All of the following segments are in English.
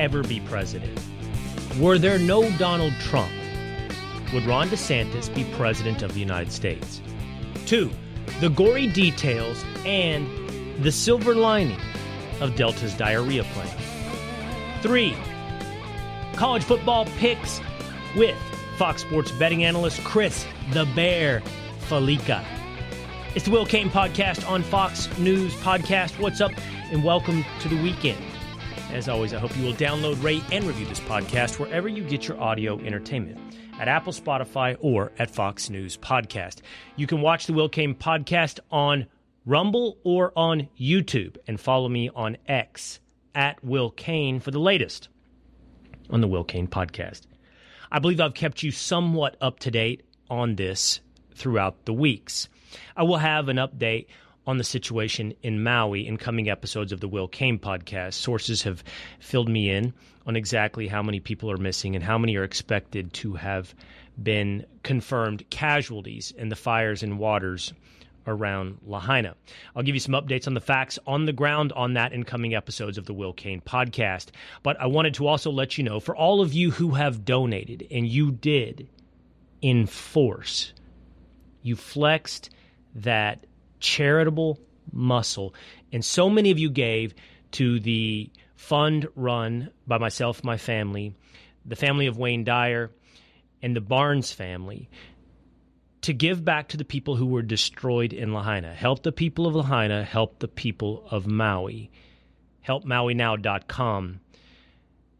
ever be president? Were there no Donald Trump, would Ron DeSantis be president of the United States? Two, the gory details and the silver lining of Delta's diarrhea plan. Three, college football picks with Fox Sports betting analyst Chris the Bear Fallica. It's the Will Cain podcast on Fox News Podcast. What's up, and welcome to the weekend. As always, I hope you will download, rate, and review this podcast wherever you get your audio entertainment at Apple, Spotify, or at Fox News Podcast. You can watch the Will Cain podcast on Rumble or on YouTube, and follow me on X at Will Cain for the latest on the Will Cain podcast. I believe I've kept you somewhat up to date on this throughout the weeks. I will have an update on the situation in Maui in coming episodes of the Will Cain podcast. Sources have filled me in on exactly how many people are missing and how many are expected to have been confirmed casualties in the fires and waters around Lahaina. I'll give you some updates on the facts on the ground on that in coming episodes of the Will Cain podcast. But I wanted to also let you know for all of you who have donated, and you did in force, you flexed that charitable muscle. And so many of you gave to the fund run by myself, my family, the family of Wayne Dyer, and the Barnes family to give back to the people who were destroyed in Lahaina. Help the people of Lahaina, help the people of Maui. HelpMauiNow.com.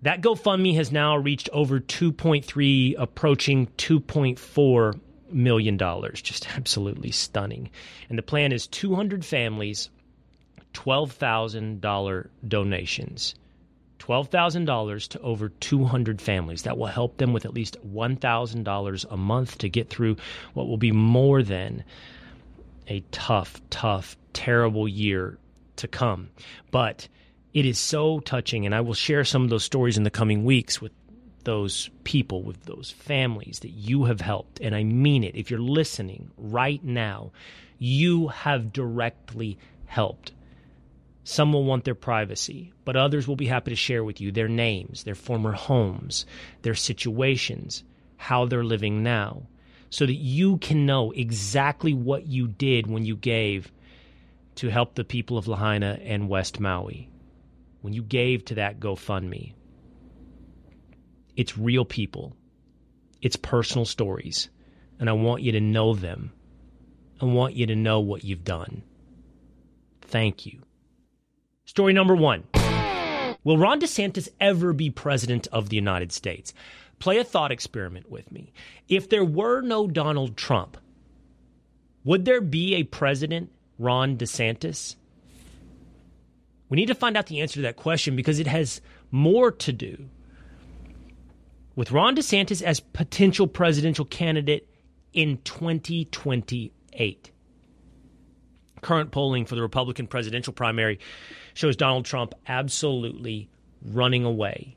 That GoFundMe has now reached over 2.3, approaching 2.4 million dollars. Just absolutely stunning. And the plan is 200 families, $12,000 donations. $12,000 to over 200 families. That will help them with at least $1,000 a month to get through what will be more than a tough, tough, terrible year to come. But it is so touching, and I will share some of those stories in the coming weeks with those people, with those families that you have helped. And I mean it. If you're listening right now, you have directly helped. Some will want their privacy, but others will be happy to share with you their names, their former homes, their situations, how they're living now, so that you can know exactly what you did when you gave to help the people of Lahaina and West Maui, when you gave to that GoFundMe. It's real people, it's personal stories, and I want you to know them. I want you to know what you've done. Thank you. Story number one Will Ron DeSantis ever be president of the United States? Play a thought experiment with me. If there were no Donald Trump, would there be a president, Ron DeSantis? We need to find out the answer to that question because it has more to do with Ron DeSantis as potential presidential candidate in 2028. Current polling for the Republican presidential primary shows Donald Trump absolutely running away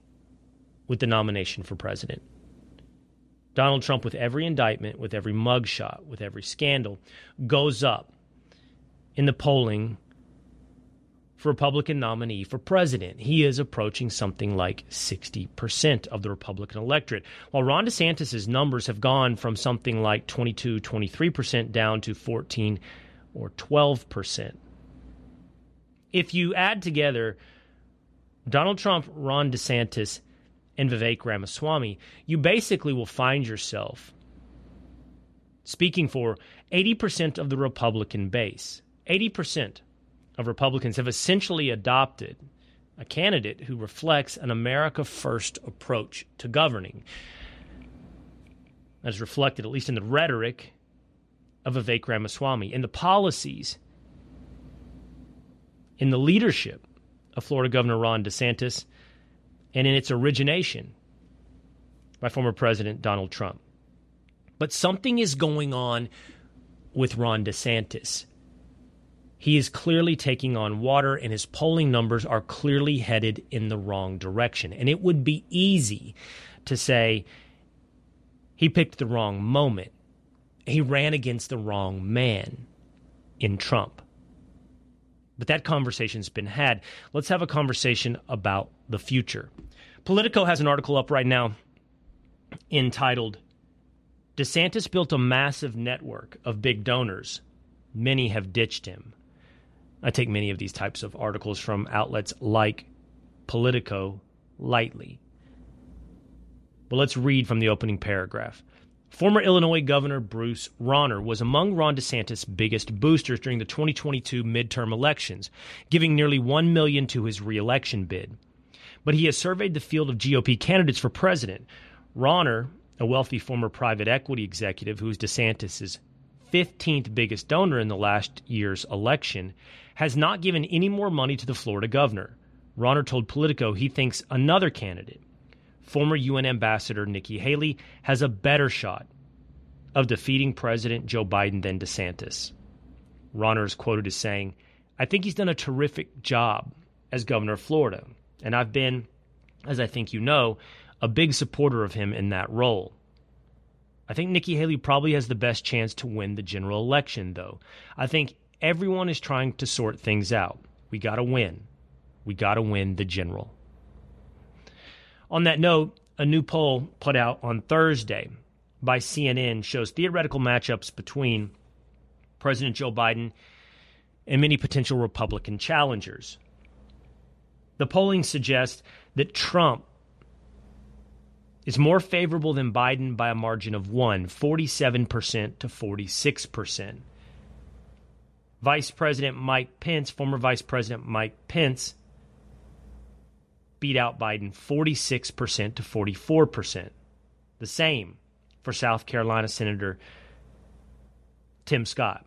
with the nomination for president. Donald Trump, with every indictment, with every mugshot, with every scandal, goes up in the polling Republican nominee for president. He is approaching something like 60% of the Republican electorate. While Ron DeSantis' numbers have gone from something like 22, 23% down to 14 or 12%. If you add together Donald Trump, Ron DeSantis, and Vivek Ramaswamy, you basically will find yourself speaking for 80% of the Republican base. 80% of Republicans have essentially adopted a candidate who reflects an America First approach to governing, as reflected, at least in the rhetoric, of Vivek Ramaswamy, in the policies, in the leadership of Florida Governor Ron DeSantis, and in its origination by former President Donald Trump. But something is going on with Ron DeSantis. He is clearly taking on water, and his polling numbers are clearly headed in the wrong direction. And it would be easy to say he picked the wrong moment. He ran against the wrong man in Trump. But that conversation's been had. Let's have a conversation about the future. Politico has an article up right now entitled DeSantis built a massive network of big donors. Many have ditched him. I take many of these types of articles from outlets like Politico lightly. But let's read from the opening paragraph. Former Illinois Governor Bruce Rauner was among Ron DeSantis' biggest boosters during the 2022 midterm elections, giving nearly 1 million to his reelection bid. But he has surveyed the field of GOP candidates for president. Rauner, a wealthy former private equity executive who is DeSantis' 15th biggest donor in the last year's election, has not given any more money to the Florida governor. Rauner told Politico he thinks another candidate, former UN Ambassador Nikki Haley, has a better shot of defeating President Joe Biden than DeSantis. Rauner is quoted as saying, I think he's done a terrific job as governor of Florida, and I've been, as I think you know, a big supporter of him in that role. I think Nikki Haley probably has the best chance to win the general election, though. I think everyone is trying to sort things out. We got to win. We got to win the general. On that note, a new poll put out on Thursday by CNN shows theoretical matchups between President Joe Biden and many potential Republican challengers. The polling suggests that Trump is more favorable than Biden by a margin of one, 47% to 46%. Vice President Mike Pence, former Vice President Mike Pence, beat out Biden 46% to 44%. The same for South Carolina Senator Tim Scott.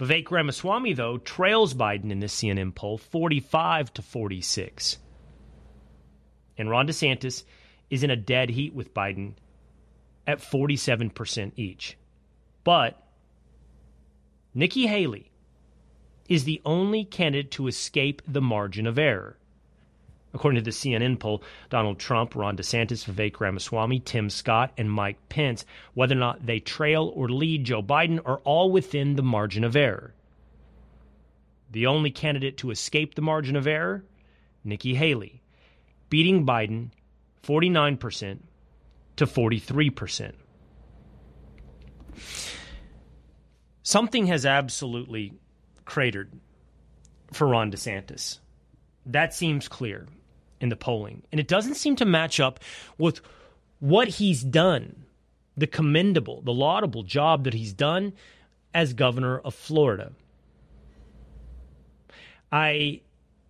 Vivek Ramaswamy, though, trails Biden in this CNN poll 45 to 46. And Ron DeSantis is in a dead heat with Biden at 47% each. But Nikki Haley is the only candidate to escape the margin of error. According to the CNN poll, Donald Trump, Ron DeSantis, Vivek Ramaswamy, Tim Scott, and Mike Pence, whether or not they trail or lead Joe Biden, are all within the margin of error. The only candidate to escape the margin of error? Nikki Haley, beating Biden 49% to 43%. Something has absolutely cratered for Ron DeSantis. That seems clear in the polling. And it doesn't seem to match up with what he's done, the commendable, the laudable job that he's done as governor of Florida. I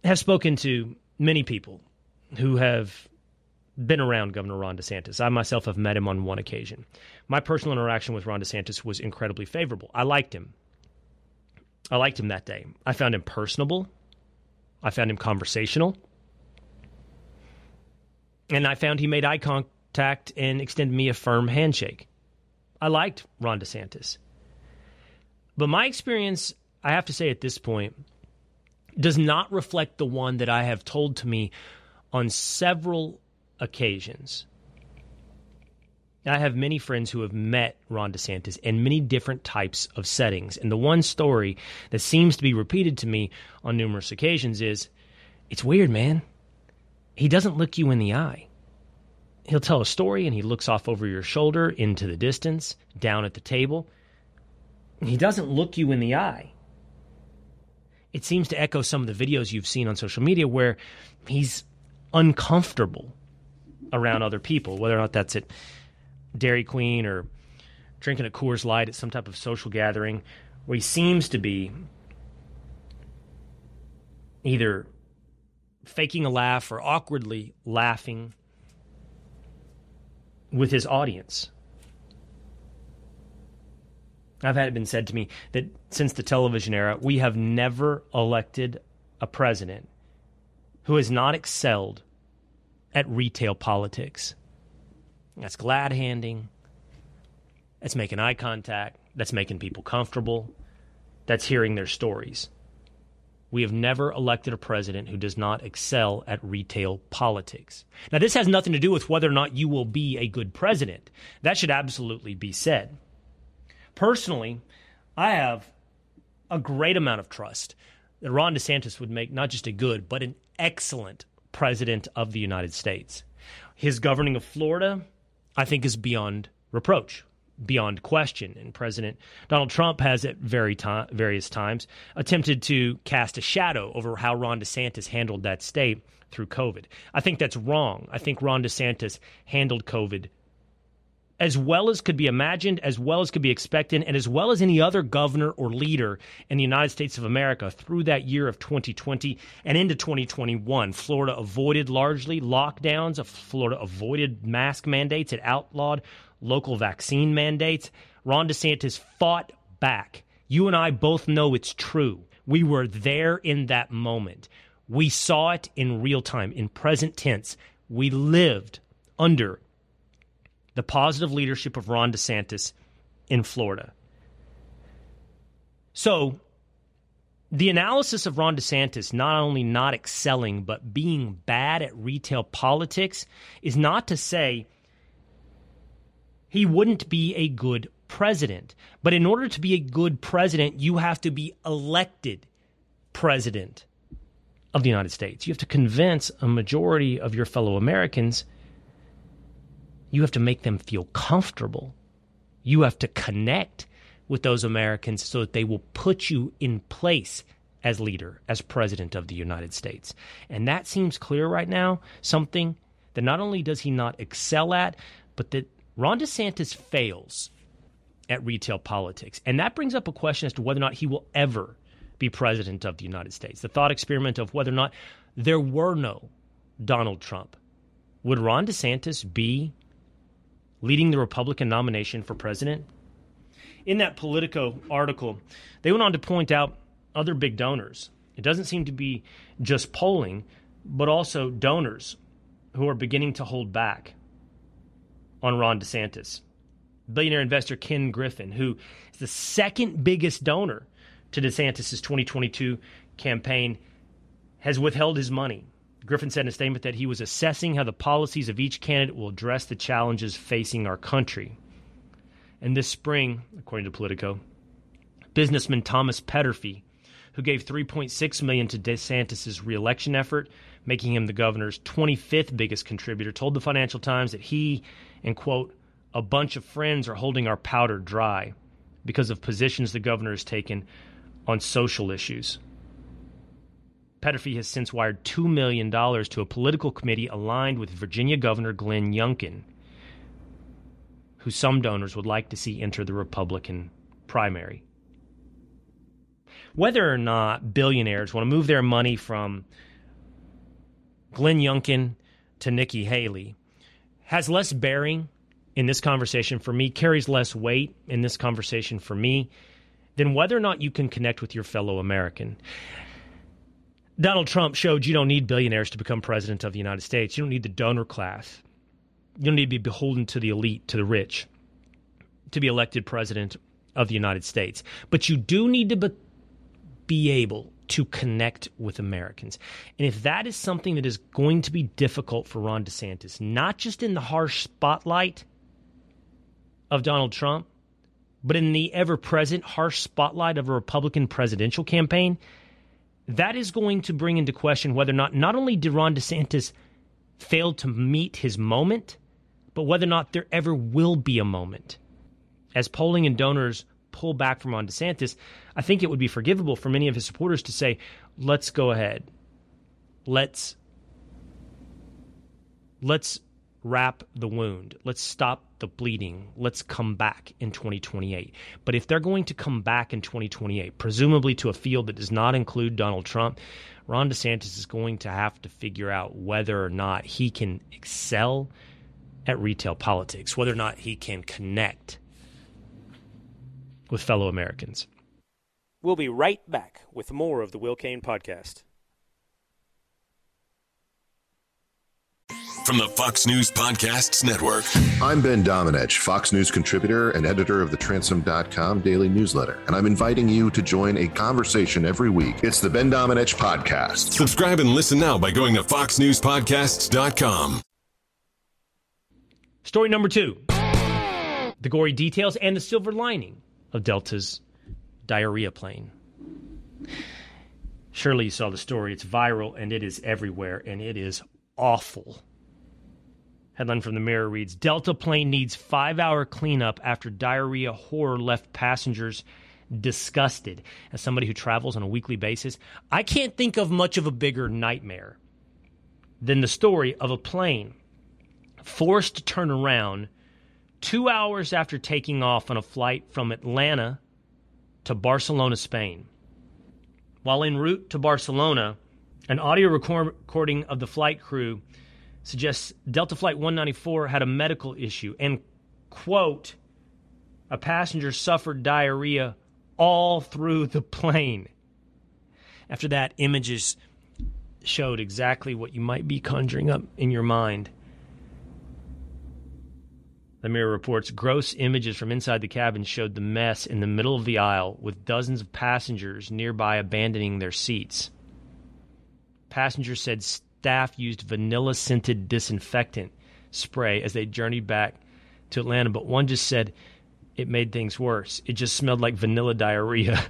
have spoken to many people who have been around Governor Ron DeSantis. I myself have met him on one occasion. My personal interaction with Ron DeSantis was incredibly favorable. I liked him. I liked him that day. I found him personable. I found him conversational. And I found he made eye contact and extended me a firm handshake. I liked Ron DeSantis. But my experience, I have to say at this point, does not reflect the one that I have told to me on several occasions. I have many friends who have met Ron DeSantis in many different types of settings. And the one story that seems to be repeated to me on numerous occasions is it's weird, man. He doesn't look you in the eye. He'll tell a story and he looks off over your shoulder into the distance, down at the table. He doesn't look you in the eye. It seems to echo some of the videos you've seen on social media where he's uncomfortable around other people, whether or not that's at Dairy Queen or drinking a Coors Light at some type of social gathering, where he seems to be either faking a laugh or awkwardly laughing with his audience. I've had it been said to me that since the television era, we have never elected a president who has not excelled at retail politics. That's glad handing. That's making eye contact. That's making people comfortable. That's hearing their stories. We have never elected a president who does not excel at retail politics. Now, this has nothing to do with whether or not you will be a good president. That should absolutely be said. Personally, I have a great amount of trust that Ron DeSantis would make not just a good, but an excellent president of the United States. His governing of Florida, I think, is beyond reproach, beyond question. And President Donald Trump has at very various times attempted to cast a shadow over how Ron DeSantis handled that state through COVID. I think that's wrong. I think Ron DeSantis handled COVID as well as could be imagined, as well as could be expected, and as well as any other governor or leader in the United States of America through that year of 2020 and into 2021. Florida avoided largely lockdowns. Florida avoided mask mandates. It outlawed local vaccine mandates. Ron DeSantis fought back. You and I both know it's true. We were there in that moment. We saw it in real time, in present tense. We lived under the positive leadership of Ron DeSantis in Florida. So, the analysis of Ron DeSantis not only not excelling, but being bad at retail politics is not to say he wouldn't be a good president. But in order to be a good president, you have to be elected president of the United States. You have to convince a majority of your fellow Americans you have to make them feel comfortable. You have to connect with those Americans so that they will put you in place as leader, as president of the United States. And that seems clear right now, something that not only does he not excel at, but that Ron DeSantis fails at retail politics. And that brings up a question as to whether or not he will ever be president of the United States. The thought experiment of whether or not there were no Donald Trump. Would Ron DeSantis be leading the Republican nomination for president. In that Politico article, they went on to point out other big donors. It doesn't seem to be just polling, but also donors who are beginning to hold back on Ron DeSantis. Billionaire investor Ken Griffin, who is the second biggest donor to DeSantis' 2022 campaign, has withheld his money Griffin said in a statement that he was assessing how the policies of each candidate will address the challenges facing our country. And this spring, according to Politico, businessman Thomas Peterffy, who gave 3.6 million to DeSantis's reelection effort, making him the governor's 25th biggest contributor, told the Financial Times that he and quote a bunch of friends are holding our powder dry because of positions the governor has taken on social issues. Peterffy has since wired $2 million to a political committee aligned with Virginia Governor Glenn Youngkin, who some donors would like to see enter the Republican primary. Whether or not billionaires want to move their money from Glenn Youngkin to Nikki Haley has less bearing in this conversation for me, carries less weight in this conversation for me than whether or not you can connect with your fellow American. Donald Trump showed you don't need billionaires to become president of the United States. You don't need the donor class. You don't need to be beholden to the elite, to the rich, to be elected president of the United States. But you do need to be, be able to connect with Americans. And if that is something that is going to be difficult for Ron DeSantis, not just in the harsh spotlight of Donald Trump, but in the ever present harsh spotlight of a Republican presidential campaign, that is going to bring into question whether or not not only did Ron DeSantis fail to meet his moment, but whether or not there ever will be a moment. As polling and donors pull back from Ron DeSantis, I think it would be forgivable for many of his supporters to say, let's go ahead. Let's let's wrap the wound. Let's stop the bleeding. Let's come back in 2028. But if they're going to come back in 2028, presumably to a field that does not include Donald Trump, Ron DeSantis is going to have to figure out whether or not he can excel at retail politics, whether or not he can connect with fellow Americans. We'll be right back with more of the Will Cain podcast. From the Fox News Podcasts Network. I'm Ben Domenech, Fox News contributor and editor of the Transom.com daily newsletter, and I'm inviting you to join a conversation every week. It's the Ben Domenech Podcast. Subscribe and listen now by going to FoxNewsPodcasts.com. Story number two the gory details and the silver lining of Delta's diarrhea plane. Surely you saw the story. It's viral and it is everywhere and it is awful. Headline from the Mirror reads Delta plane needs five hour cleanup after diarrhea horror left passengers disgusted. As somebody who travels on a weekly basis, I can't think of much of a bigger nightmare than the story of a plane forced to turn around two hours after taking off on a flight from Atlanta to Barcelona, Spain. While en route to Barcelona, an audio recording of the flight crew suggests Delta Flight 194 had a medical issue and, quote, a passenger suffered diarrhea all through the plane. After that, images showed exactly what you might be conjuring up in your mind. The Mirror reports gross images from inside the cabin showed the mess in the middle of the aisle with dozens of passengers nearby abandoning their seats. Passengers said staff used vanilla scented disinfectant spray as they journeyed back to Atlanta, but one just said it made things worse. It just smelled like vanilla diarrhea.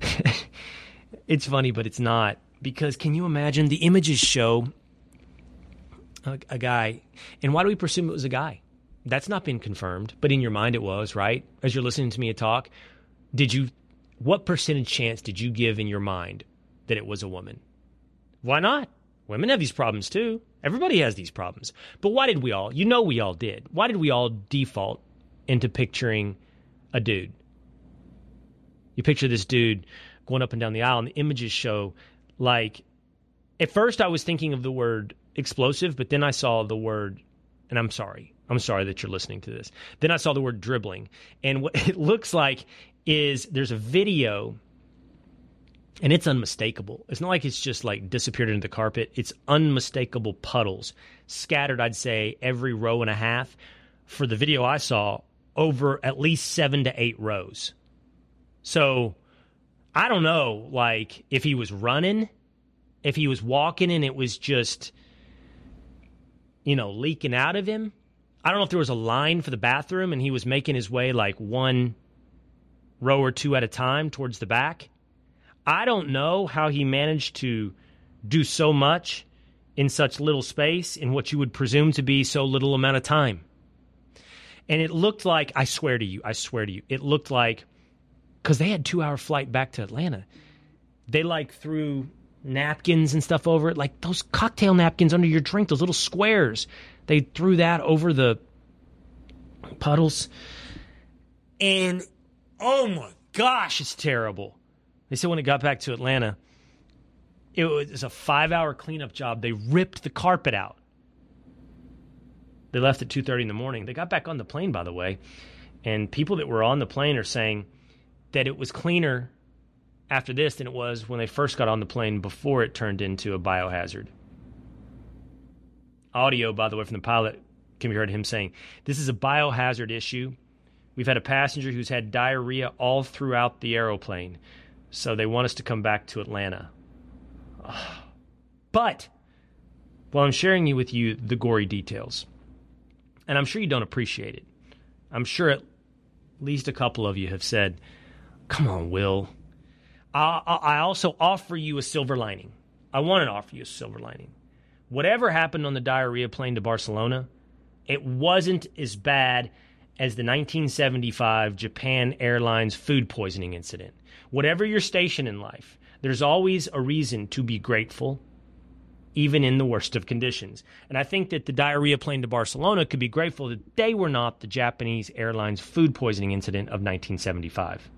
it's funny, but it's not. Because can you imagine the images show a, a guy. And why do we presume it was a guy? That's not been confirmed, but in your mind it was, right? As you're listening to me talk, did you, what percentage chance did you give in your mind that it was a woman? Why not? Women have these problems too. Everybody has these problems. But why did we all? You know, we all did. Why did we all default into picturing a dude? You picture this dude going up and down the aisle, and the images show like. At first, I was thinking of the word explosive, but then I saw the word, and I'm sorry, I'm sorry that you're listening to this. Then I saw the word dribbling, and what it looks like is there's a video, and it's unmistakable. It's not like it's just like disappeared into the carpet. It's unmistakable puddles scattered. I'd say every row and a half. For the video I saw, over at least seven to eight rows. So I don't know, like if he was running, if he was walking, and it was just you know, leaking out of him. I don't know if there was a line for the bathroom and he was making his way like one row or two at a time towards the back. I don't know how he managed to do so much in such little space in what you would presume to be so little amount of time. And it looked like, I swear to you, I swear to you, it looked like, because they had two hour flight back to Atlanta, they like threw napkins and stuff over it, like those cocktail napkins under your drink, those little squares. They threw that over the puddles. And oh my gosh, it's terrible. They said when it got back to Atlanta, it was a five hour cleanup job. They ripped the carpet out. They left at 2:30 in the morning. They got back on the plane, by the way, and people that were on the plane are saying that it was cleaner after this than it was when they first got on the plane before it turned into a biohazard. Audio, by the way, from the pilot can be heard him saying, This is a biohazard issue. We've had a passenger who's had diarrhea all throughout the aeroplane, so they want us to come back to Atlanta. But while I'm sharing with you the gory details, and I'm sure you don't appreciate it, I'm sure at least a couple of you have said, Come on, Will, I also offer you a silver lining. I want to offer you a silver lining. Whatever happened on the diarrhea plane to Barcelona, it wasn't as bad as the 1975 Japan Airlines food poisoning incident. Whatever your station in life, there's always a reason to be grateful, even in the worst of conditions. And I think that the diarrhea plane to Barcelona could be grateful that they were not the Japanese Airlines food poisoning incident of 1975.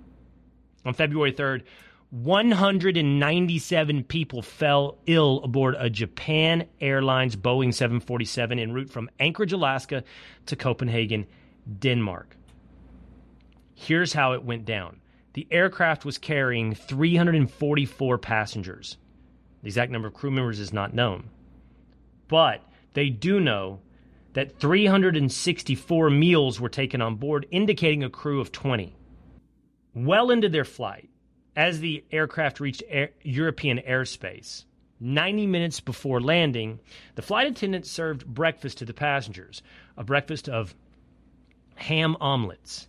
On February 3rd, 197 people fell ill aboard a Japan Airlines Boeing 747 en route from Anchorage, Alaska to Copenhagen, Denmark. Here's how it went down the aircraft was carrying 344 passengers. The exact number of crew members is not known. but they do know that 364 meals were taken on board, indicating a crew of 20. Well into their flight, as the aircraft reached air, European airspace, 90 minutes before landing, the flight attendant served breakfast to the passengers a breakfast of ham omelets.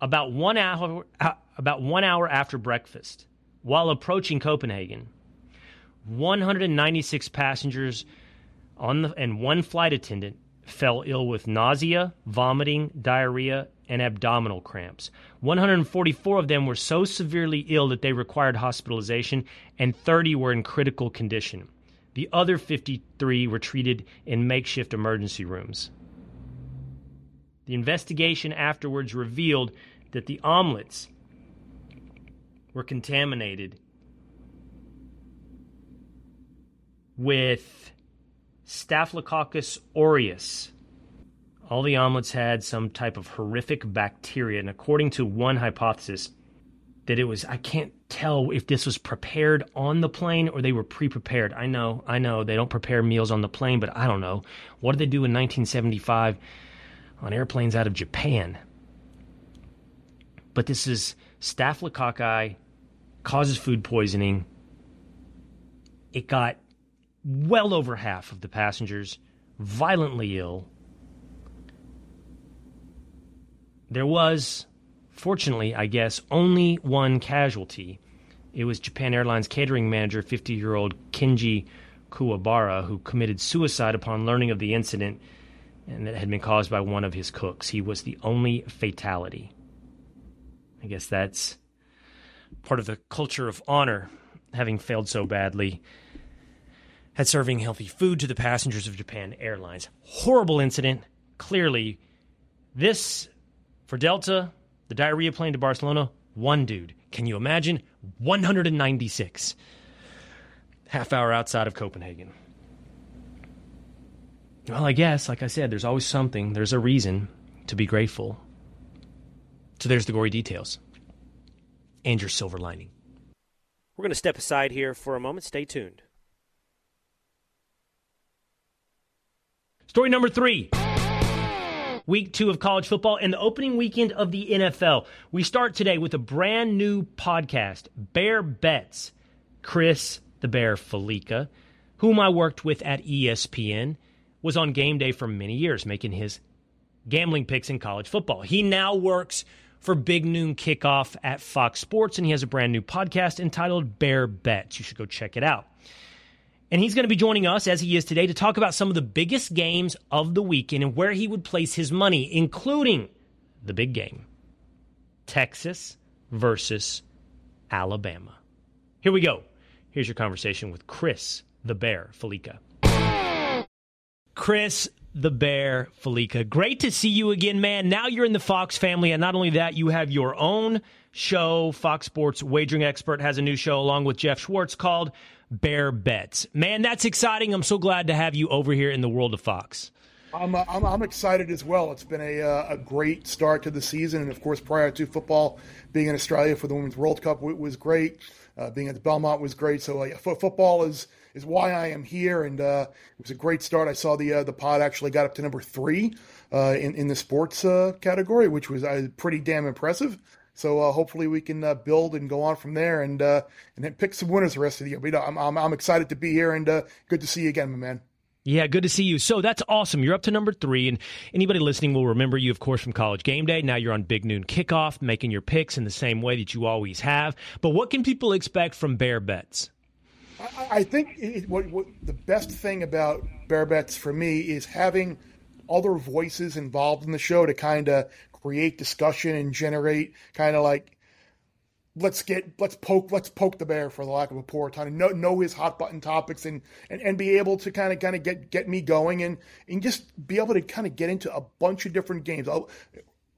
About one hour, uh, about one hour after breakfast, while approaching Copenhagen, 196 passengers on the, and one flight attendant fell ill with nausea, vomiting, diarrhea, and abdominal cramps. 144 of them were so severely ill that they required hospitalization, and 30 were in critical condition. The other 53 were treated in makeshift emergency rooms. The investigation afterwards revealed that the omelets were contaminated with Staphylococcus aureus. All the omelets had some type of horrific bacteria, and according to one hypothesis, that it was I can't tell if this was prepared on the plane or they were pre-prepared. I know, I know they don't prepare meals on the plane, but I don't know. What did they do in 1975 on airplanes out of Japan? But this is staphylococci causes food poisoning. It got well over half of the passengers violently ill. There was, fortunately, I guess, only one casualty. It was Japan Airlines catering manager, 50 year old Kenji Kuwabara, who committed suicide upon learning of the incident and that had been caused by one of his cooks. He was the only fatality. I guess that's part of the culture of honor, having failed so badly at serving healthy food to the passengers of Japan Airlines. Horrible incident. Clearly, this for Delta, the diarrhea plane to Barcelona, one dude. Can you imagine? 196. Half hour outside of Copenhagen. Well, I guess, like I said, there's always something, there's a reason to be grateful. So there's the gory details and your silver lining. We're going to step aside here for a moment. Stay tuned. Story number three. Week two of college football and the opening weekend of the NFL. We start today with a brand new podcast, Bear Bets. Chris the Bear Fallica, whom I worked with at ESPN, was on game day for many years, making his gambling picks in college football. He now works for Big Noon Kickoff at Fox Sports, and he has a brand new podcast entitled Bear Bets. You should go check it out. And he's going to be joining us, as he is today, to talk about some of the biggest games of the weekend and where he would place his money, including the big game Texas versus Alabama. Here we go. Here's your conversation with Chris the Bear Fallica. Chris the Bear Fallica. great to see you again, man. Now you're in the Fox family, and not only that, you have your own show. Fox Sports Wagering Expert has a new show along with Jeff Schwartz called Bear Bets. Man, that's exciting. I'm so glad to have you over here in the world of Fox. I'm, uh, I'm, I'm, excited as well. It's been a, uh, a great start to the season. And of course, prior to football, being in Australia for the Women's World Cup was great. Uh, being at the Belmont was great. So football is, is why I am here. And uh, it was a great start. I saw the uh, the pod actually got up to number three in, in the sports category, which was pretty damn impressive. So uh, hopefully we can uh, build and go on from there and uh, and then pick some winners the rest of the year. But you know, I'm, I'm, I'm excited to be here and uh, good to see you again, my man. Yeah, good to see you. So that's awesome. You're up to number three, and anybody listening will remember you, of course, from College Game Day. Now you're on Big Noon Kickoff, making your picks in the same way that you always have. But what can people expect from Bear Bets? I, think it, what, what the best thing about Bear Bets for me is having other voices involved in the show to kind of create discussion and generate kind of like let's get let's poke let's poke the bear for the lack of a poor time. Know know his hot button topics and and, and be able to kind of kind of get get me going and and just be able to kind of get into a bunch of different games. I'll,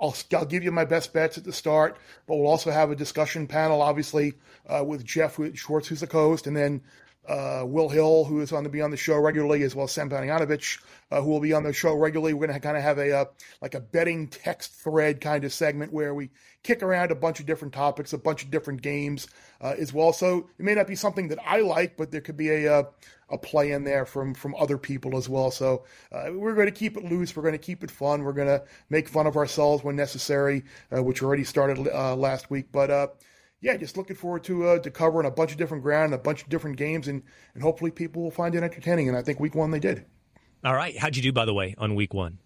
I'll, I'll give you my best bets at the start, but we'll also have a discussion panel, obviously, uh, with Jeff Schwartz, who's the host, and then uh, Will Hill, who is on to be on the show regularly, as well as Sam Panayotovich, uh, who will be on the show regularly. We're going to kind of have a uh, like a betting text thread kind of segment where we kick around a bunch of different topics, a bunch of different games uh, as well. So it may not be something that I like, but there could be a uh, a play in there from from other people as well. So uh, we're going to keep it loose. We're going to keep it fun. We're going to make fun of ourselves when necessary, which already started last week, but yeah, just looking forward to uh, to covering a bunch of different ground, and a bunch of different games, and and hopefully people will find it entertaining. And I think week one they did. All right, how'd you do by the way on week one?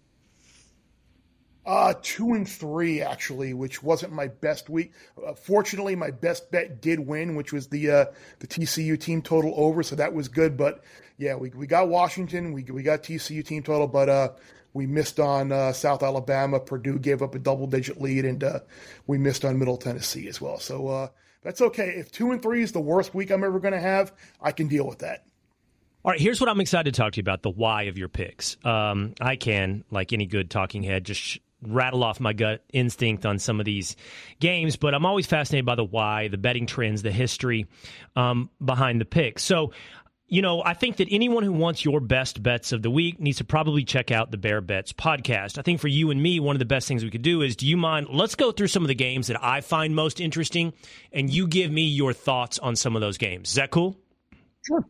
Uh, two and three actually, which wasn't my best week. Uh, fortunately, my best bet did win, which was the uh, the TCU team total over, so that was good. But yeah, we we got Washington, we we got TCU team total, but uh, we missed on uh, South Alabama. Purdue gave up a double digit lead, and uh, we missed on Middle Tennessee as well. So uh, that's okay. If two and three is the worst week I'm ever going to have, I can deal with that. All right, here's what I'm excited to talk to you about the why of your picks. Um, I can, like any good talking head, just sh- rattle off my gut instinct on some of these games, but I'm always fascinated by the why, the betting trends, the history um, behind the picks. So you know, I think that anyone who wants your best bets of the week needs to probably check out the Bear Bets podcast. I think for you and me, one of the best things we could do is do you mind? Let's go through some of the games that I find most interesting, and you give me your thoughts on some of those games. Is that cool? Sure.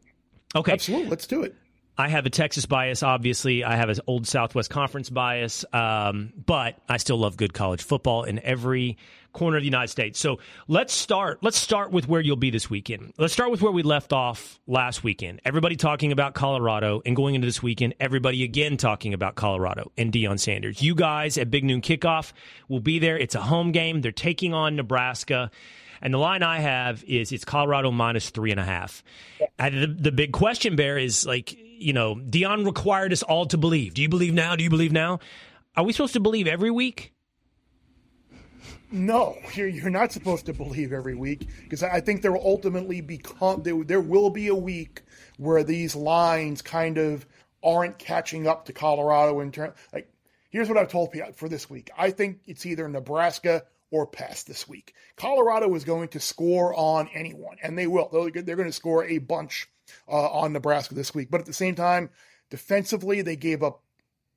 Okay. Absolutely. Let's do it. I have a Texas bias, obviously. I have an old Southwest Conference bias, um, but I still love good college football in every corner of the United States. So let's start. Let's start with where you'll be this weekend. Let's start with where we left off last weekend. Everybody talking about Colorado, and going into this weekend, everybody again talking about Colorado and Deion Sanders. You guys at Big Noon Kickoff will be there. It's a home game. They're taking on Nebraska. And the line I have is it's Colorado minus three and a half. And the, the big question, Bear, is like, you know, Deion required us all to believe. Do you believe now? Do you believe now? Are we supposed to believe every week? No, you're, you're not supposed to believe every week because I think there will ultimately become there, there will be a week where these lines kind of aren't catching up to Colorado in terms. Like, here's what I've told people for this week. I think it's either Nebraska or pass this week. Colorado is going to score on anyone, and they will. They're, they're going to score a bunch uh, on Nebraska this week. But at the same time, defensively, they gave up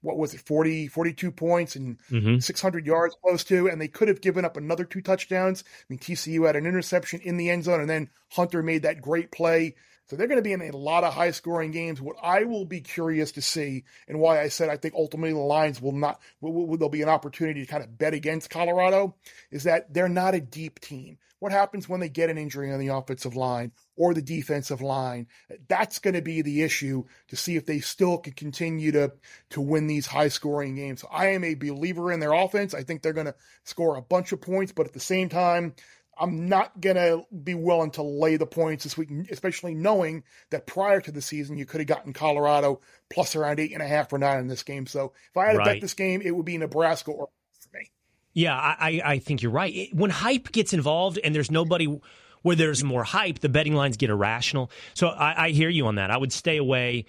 what was it 40 42 points and mm-hmm. 600 yards close to and they could have given up another two touchdowns i mean tcu had an interception in the end zone and then hunter made that great play so they're going to be in a lot of high scoring games what i will be curious to see and why i said i think ultimately the lines will not will, will, there'll be an opportunity to kind of bet against colorado is that they're not a deep team what happens when they get an injury on the offensive line or the defensive line? That's going to be the issue to see if they still can continue to to win these high scoring games. So I am a believer in their offense. I think they're going to score a bunch of points, but at the same time, I'm not going to be willing to lay the points this week, especially knowing that prior to the season, you could have gotten Colorado plus around eight and a half or nine in this game. So if I had to bet this game, it would be Nebraska or for me. yeah, I, I think you're right. When hype gets involved and there's nobody where there's more hype, the betting lines get irrational. So I, I hear you on that. I would stay away.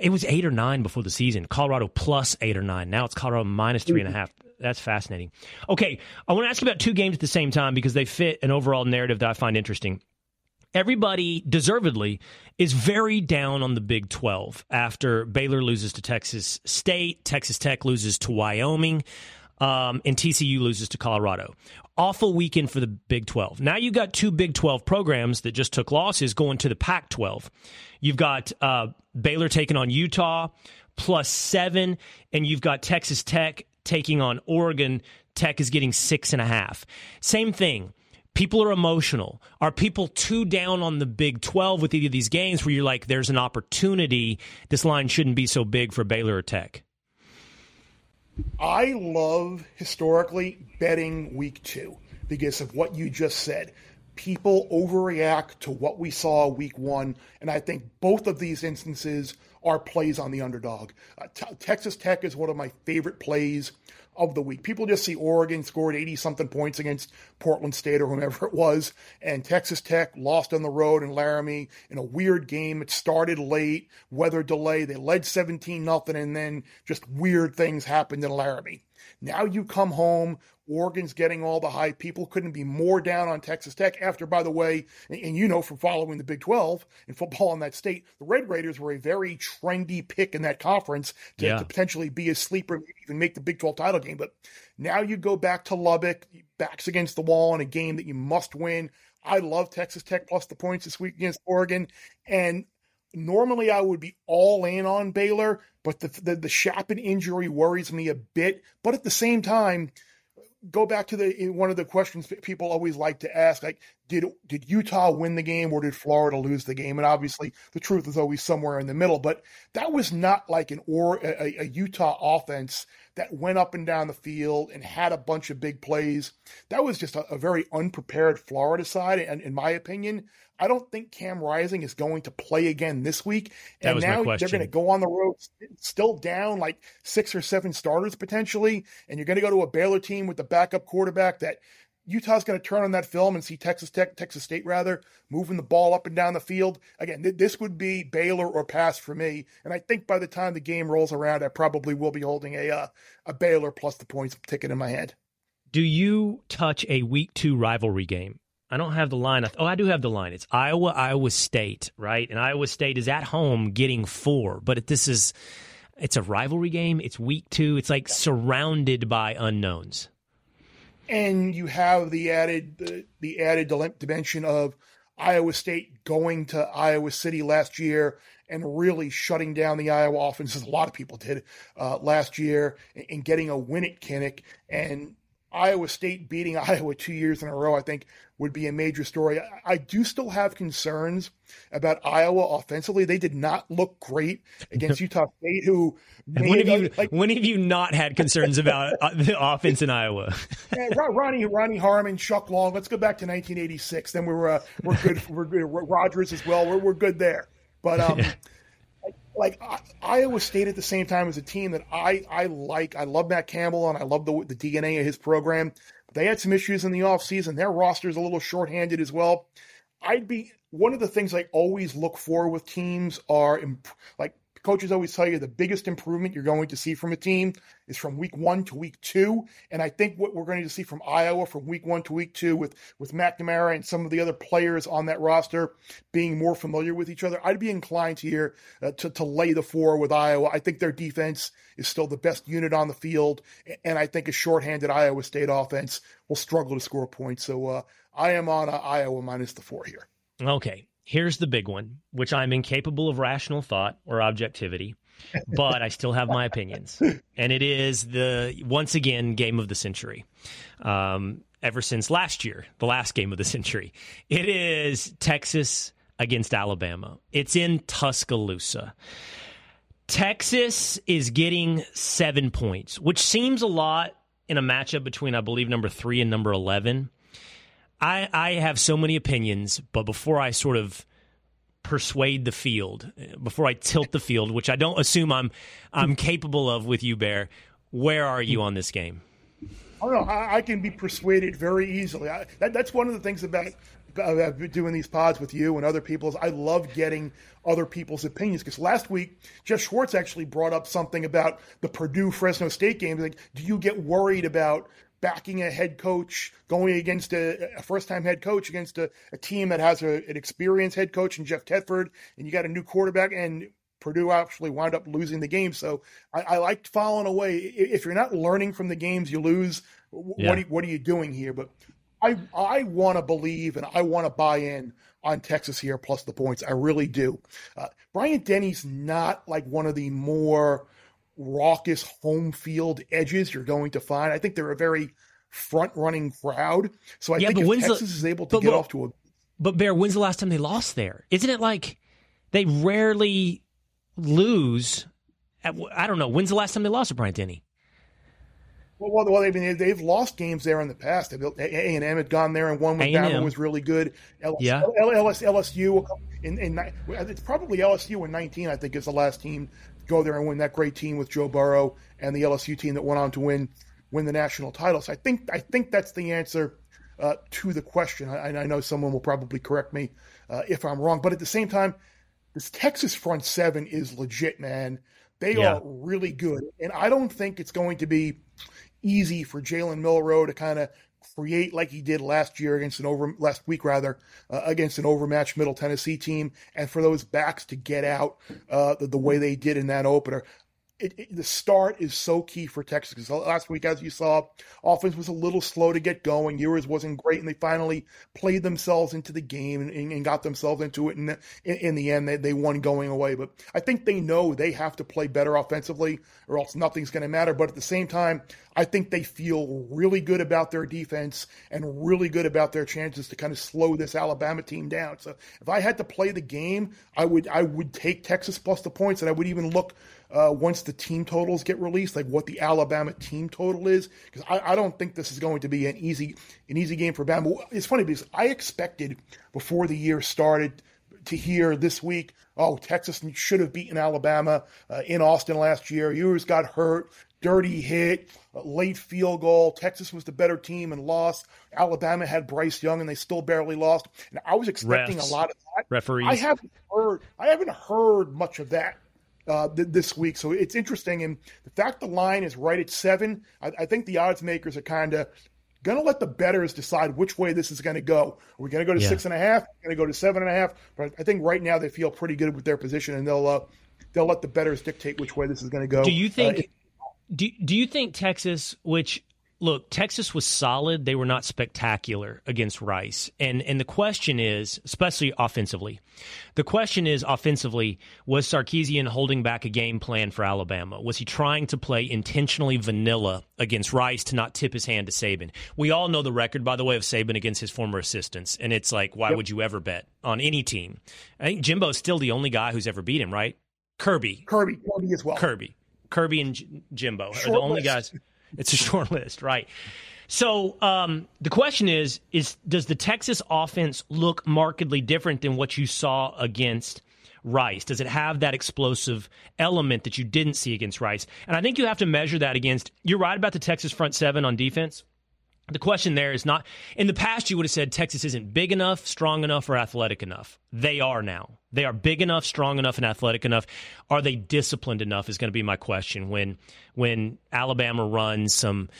It was eight or nine before the season. Colorado plus eight or nine. Now it's Colorado minus three and a half. That's fascinating. Okay, I want to ask you about two games at the same time because they fit an overall narrative that I find interesting. Everybody, deservedly, is very down on the Big 12 after Baylor loses to Texas State, Texas Tech loses to Wyoming um, and TCU loses to Colorado. Awful weekend for the Big 12. Now you've got two Big 12 programs that just took losses going to the Pac 12. You've got uh, Baylor taking on Utah plus seven, and you've got Texas Tech taking on Oregon. Tech is getting six and a half. Same thing. People are emotional. Are people too down on the Big 12 with either of these games where you're like, there's an opportunity? This line shouldn't be so big for Baylor or Tech? I love historically betting week two because of what you just said. People overreact to what we saw week one, and I think both of these instances are plays on the underdog. Uh, t- Texas Tech is one of my favorite plays of the week. People just see Oregon scored 80 something points against Portland State or whomever it was, and Texas Tech lost on the road in Laramie in a weird game. It started late, weather delay. They led 17 nothing, and then just weird things happened in Laramie. Now you come home, Oregon's getting all the hype. People couldn't be more down on Texas Tech after, by the way, and, and you know from following the Big 12 and football in that state, the Red Raiders were a very trendy pick in that conference to, Yeah. to potentially be a sleeper, even make the Big 12 title game. But now you go back to Lubbock, backs against the wall in a game that you must win. I love Texas Tech plus the points this week against Oregon. And normally I would be all in on Baylor, but the the, the Shapen injury worries me a bit. But at the same time, go back to the eh, one of the questions people always like to ask, like did did Utah win the game or did Florida lose the game? And obviously, the truth is always somewhere in the middle. But that was not like an or a, a Utah offense that went up and down the field and had a bunch of big plays. That was just a, a very unprepared Florida side, and in my opinion. I don't think Cam Rising is going to play again this week. That And now they're going to go on the road still down like six or seven starters potentially. And you're going to go to a Baylor team with the backup quarterback that Utah's going to turn on that film and see Texas Tech, Texas State rather, moving the ball up and down the field. Again, th- this would be Baylor or pass for me. And I think by the time the game rolls around, I probably will be holding a uh, a Baylor plus the points ticket in my hand. Do you touch a week two rivalry game? I don't have the line. Oh, I do have the line. It's Iowa, Iowa State, right? And Iowa State is at home getting four, but this is it's a rivalry game. It's week two. It's like surrounded by unknowns. and you have the added the, the added dimension of Iowa State going to Iowa City last year and really shutting down the Iowa offense, as a lot of people did uh, last year, and getting a win at Kinnick. And Iowa State beating Iowa two years in a row, I think, would be a major story. I, I do still have concerns about Iowa offensively. They did not look great against Utah State, who when have you like, when have you not had concerns about uh, the offense in Iowa? Yeah, Ron- Ronnie, Ronnie Harmon, Chuck Long. Let's go back to 1986. Then we were uh, we're good. We're good. Rogers as well. We're we're good there. But um, like I, Iowa State at the same time is a team that I I like. I love Matt Campbell and I love the the DNA of his program. They had some issues in the offseason. Their roster is a little shorthanded as well. I'd be one of the things I always look for with teams are imp- like coaches always tell you the biggest improvement you're going to see from a team is from week one to week two. And I think what we're going to see from Iowa from week one to week two with, with McNamara and some of the other players on that roster being more familiar with each other, I'd be inclined here uh, to, to lay the four with Iowa. I think their defense is still the best unit on the field. And I think a shorthanded Iowa State offense will struggle to score points. So uh, I am on uh, Iowa minus the four here. Okay, here's the big one, which I'm incapable of rational thought or objectivity, but I still have my opinions. And it is the, once again, game of the century. Um, ever since last year, the last game of the century. It is Texas against Alabama. It's in Tuscaloosa. Texas is getting seven points, which seems a lot in a matchup between, I believe, number three and number 11. I, I have so many opinions, but before I sort of persuade the field, before I tilt the field, which I don't assume I'm I'm capable of with you, Bear, where are you on this game? Oh, don't know. I, I can be persuaded very easily. I, that, that's one of the things about, doing these pods with you and other people is I love getting other people's opinions. Because last week, Jeff Schwartz actually brought up something about the Purdue Fresno State game. Like, do you get worried about backing a head coach going against a, a first-time head coach against a, a team that has a, an experienced head coach and Jeff Tedford, and you got a new quarterback and Purdue actually wound up losing the game. So I, I liked following away. If you're not learning from the games you lose, Yeah. what, are, what are you doing here? But I I want to believe and I want to buy in on Texas here plus the points. I really do. Uh, Bryant Denny's not like one of the more raucous home field edges you're going to find. I think they're a very front running crowd. So I Yeah, think but if when's the- Texas is able to but get look- off to a But Bear, when's the last time they lost there? Isn't it like they rarely lose? At, I don't know. When's the last time they lost to Bryant Denny? Well, well, well, I mean, they've lost games there in the past. A and M had gone there and won when A&M. Bama was really good. LS, Yeah. L- LS, LSU in, in it's probably LSU in 19. I think is the last team go there and win that great team with Joe Burrow and the LSU team that went on to win win the national title. So I think I think that's the answer uh, to the question. I, I know someone will probably correct me uh, if I'm wrong, but at the same time, this Texas front seven is legit, man. They Yeah. are really good, and I don't think it's going to be easy for Jalen Milroe to kind of create like he did last year against an over last week rather uh, against an overmatched Middle Tennessee team, and for those backs to get out uh, the, the, way they did in that opener it, it, the start is so key for Texas because last week, as you saw, offense was a little slow to get going. Ewers wasn't great, and they finally played themselves into the game and, and got themselves into it. And in, in, the end, they, they won going away. But I think they know they have to play better offensively, or else nothing's going to matter. But at the same time, I think they feel really good about their defense and really good about their chances to kind of slow this Alabama team down. So if I had to play the game, I would I would take Texas plus the points, and I would even look uh, once the team totals get released, like what the Alabama team total is, because I, I, don't think this is going to be an easy an easy game for Bama. It's funny because I expected before the year started to hear this week, oh, Texas should have beaten Alabama uh, in Austin last year. Ewers got hurt, dirty hit, late field goal. Texas was the better team and lost. Alabama had Bryce Young and they still barely lost. And I was expecting Refs, a lot of that. Referees. I haven't heard. I haven't heard much of that uh, th- this week. So it's interesting. And the fact the line is right at seven, I, I think the odds makers are kind of going to let the betters decide which way this is going to go. Are we going to go to yeah. six and a half? Going to go to seven and a half? But I think right now they feel pretty good with their position, and they'll uh, they'll let the betters dictate which way this is going to go. Do you think? Uh, do, do you think Texas, which look, Texas was solid. They were not spectacular against Rice. And and the question is, especially offensively, the question is offensively, was Sarkisian holding back a game plan for Alabama? Was he trying to play intentionally vanilla against Rice to not tip his hand to Saban? We all know the record, by the way, of Saban against his former assistants. And it's like, why yep. would you ever bet on any team? I think Jimbo's still the only guy who's ever beat him, right? Kirby. Kirby. Kirby as well. Kirby. Kirby and J- Jimbo Short are the only list. guys. It's a short list, right? So um, the question is: Is does the Texas offense look markedly different than what you saw against Rice? Does it have that explosive element that you didn't see against Rice? And I think you have to measure that against. You're right about the Texas front seven on defense. The question there is not in the past, you would have said Texas isn't big enough, strong enough, or athletic enough. They are now. They are big enough, strong enough, and athletic enough. Are they disciplined enough? Is going to be my question when when Alabama runs some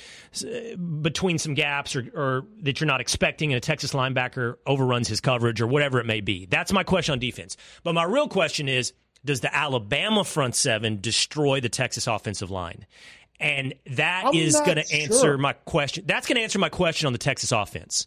between some gaps or, or that you're not expecting, and a Texas linebacker overruns his coverage or whatever it may be. That's my question on defense. But my real question is does the Alabama front seven destroy the Texas offensive line? And that I'm is going to answer my question. That's going to answer my question on the Texas offense.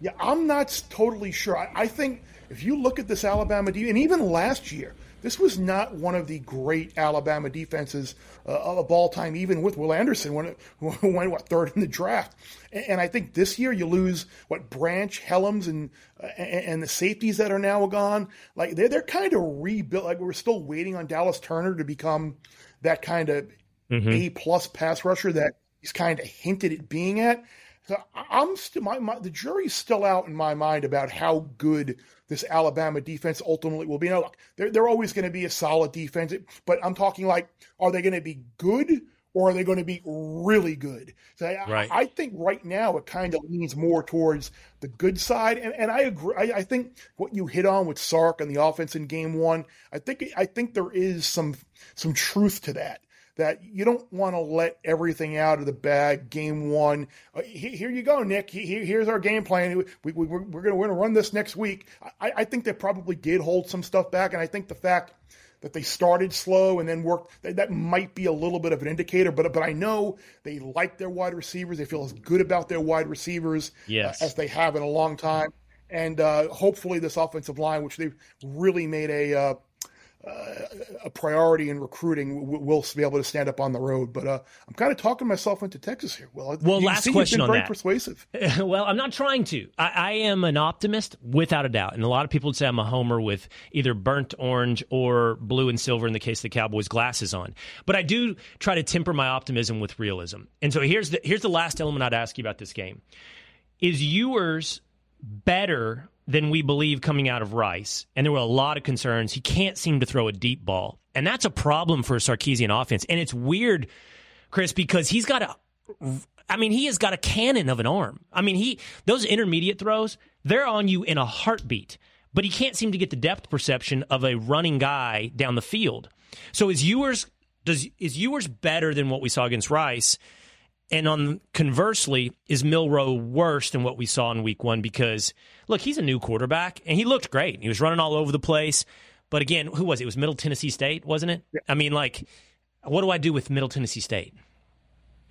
Yeah, I'm not totally sure. I, I think if you look at this Alabama defense, and even last year, this was not one of the great Alabama defenses uh, of all time, even with Will Anderson when it went what third in the draft. And, and I think this year you lose what Branch, Hellams, and, uh, and, and the safeties that are now gone. Like they're they're kind of rebuilt. Like we're still waiting on Dallas Turner to become that kind of mm-hmm. A plus pass rusher that he's kind of hinted at being at. So I'm still my, my, the jury's still out in my mind about how good this Alabama defense ultimately will be. Now, look, they're they're always going to be a solid defense, but I'm talking like, are they going to be good or are they going to be really good? So I, right. I, I think right now it kind of leans more towards the good side, and, and I agree. I, I, think what you hit on with Sark and the offense in Game One, I think I think there is some some truth to that that you don't want to let everything out of the bag game one. Uh, here you go, Nick. here's our game plan. We, we, we're, going to run this next week. I, I think they probably did hold some stuff back, and I think the fact that they started slow and then worked that, that might be a little bit of an indicator. But but I know they like their wide receivers. They feel as good about their wide receivers uh, yes. uh, as they have in a long time. And uh, hopefully, this offensive line, which they've really made a uh, a priority in recruiting, we'll be able to stand up on the road. But uh, I'm kind of talking myself into Texas here. Well, well, last question on very that. Persuasive. well, I'm not trying to. I, I, am an optimist without a doubt, and a lot of people would say I'm a homer with either burnt orange or blue and silver in the case of the Cowboys glasses on. But I do try to temper my optimism with realism. And so here's the here's the last element I'd ask you about this game: Is Ewers better than we believe coming out of Rice. And there were a lot of concerns. He can't seem to throw a deep ball. And that's a problem for a Sarkisian offense. And it's weird, Chris, because he's got a I mean, he has got a cannon of an arm. I mean, he those intermediate throws, they're on you in a heartbeat. But he can't seem to get the depth perception of a running guy down the field. So is Ewers does is Ewers better than what we saw against Rice? And on conversely, is Milroe worse than what we saw in week one? Because look, he's a new quarterback and he looked great. He was running all over the place. But again, who was it? It was Middle Tennessee State, wasn't it? Yeah. I mean, like, what do I do with Middle Tennessee State?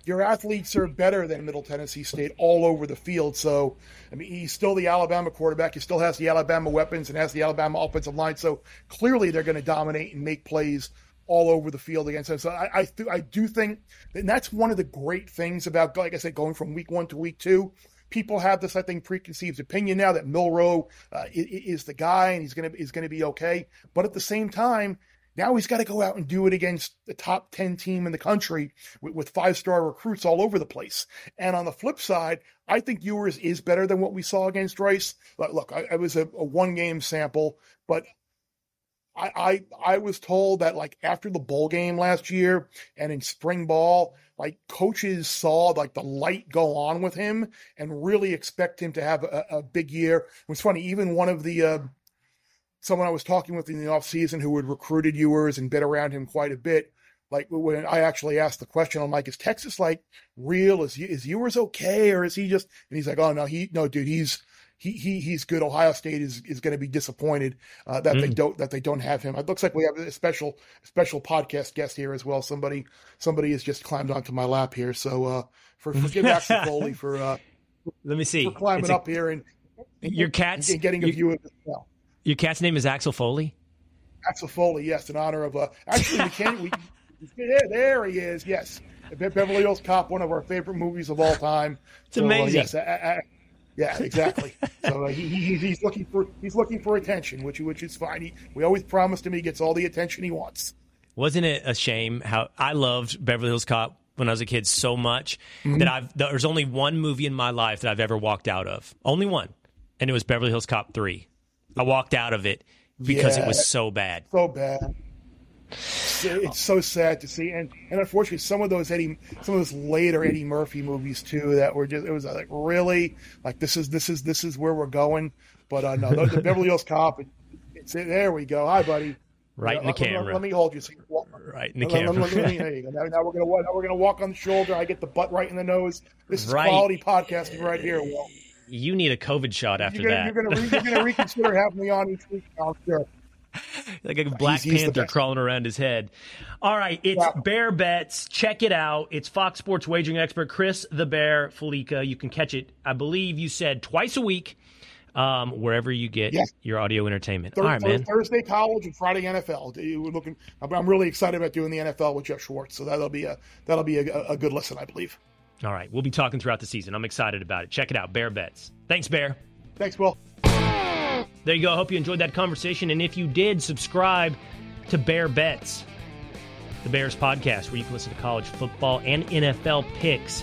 Your athletes are better than Middle Tennessee State all over the field. So, I mean, he's still the Alabama quarterback. He still has the Alabama weapons and has the Alabama offensive line. So clearly, they're going to dominate and make plays all over the field against them. So I I, th- I do think, and that's one of the great things about, like I said, going from week one to week two. People have this, I think, preconceived opinion now that Milroe uh, is, is the guy and he's gonna is gonna be okay. But at the same time, now he's got to go out and do it against the top 10 team in the country with, with five star recruits all over the place. And on the flip side, I think Ewers is better than what we saw against Rice. Look, I, I was a, a one game sample, but I, I I was told that like after the bowl game last year and in spring ball, like coaches saw like the light go on with him and really expect him to have a, a big year. It was funny, even one of the uh, someone I was talking with in the off season who had recruited Ewers and been around him quite a bit. Like when I actually asked the question, I'm like, is Texas like real? Is is Ewers okay, or is he just? And he's like, oh no, he no, dude, he's he, he he's good. Ohio State is, is going to be disappointed uh, that mm. they don't that they don't have him. It looks like we have a special special podcast guest here as well. Somebody somebody has just climbed onto my lap here. So uh, for forgive Axel Foley for uh, let me see for climbing a, up here and, and your cat's and getting a view of it. Your cat's name is Axel Foley. Axel Foley, yes, in honor of uh, actually we can't we there, there he is, yes. Beverly Hills Cop, one of our favorite movies of all time. It's so, uh, amazing. Yes, yeah, exactly. so uh, he, he, he's looking for he's looking for attention, which which is fine. He, we always promised him he gets all the attention he wants. Wasn't it a shame how I loved Beverly Hills Cop when I was a kid so much mm-hmm. that I've there's only one movie in my life that I've ever walked out of, only one, and it was Beverly Hills Cop three. I walked out of it because yeah, it was so bad, so bad it's so sad to see, and and unfortunately, some of those Eddie, some of those later Eddie Murphy movies too, that were just it was like really like this is this is this is where we're going. But uh, no, the, the Beverly Hills Cop, it, it's there we go. Hi, buddy. Right in the camera. Let, let, me hold you. So you right in the let, camera. Me, you. Now, now, we're gonna now we're gonna walk on the shoulder. I get the butt right in the nose. This is right. quality podcasting right here. Will. You need a COVID shot after you're gonna, that. You're gonna, re, you're gonna reconsider having me on each week. I'm sure. Like a Black he's, he's Panther crawling around his head. All right, it's. Bear Bets. Check it out. It's Fox Sports wagering expert Chris the Bear Fallica. You can catch it, I believe you said twice a week, um, wherever you get yes. your audio entertainment. Thursday, All right, man. Thursday college and Friday NFL. We're looking. I'm really excited about doing the NFL with Jeff Schwartz. So that'll be a that'll be a, a good listen, I believe. All right, we'll be talking throughout the season. I'm excited about it. Check it out, Bear Bets. Thanks, Bear. Thanks, Will. There you go. I hope you enjoyed that conversation. And if you did, subscribe to Bear Bets, the Bears podcast, where you can listen to college football and NFL picks,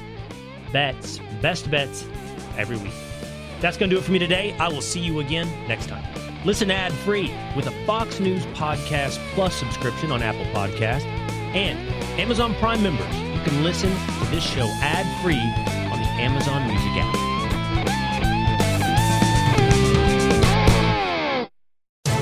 bets, best bets every week. That's going to do it for me today. I will see you again next time. Listen ad free with a Fox News Podcast Plus subscription on Apple Podcast and Amazon Prime members. You can listen to this show ad free on the Amazon Music app.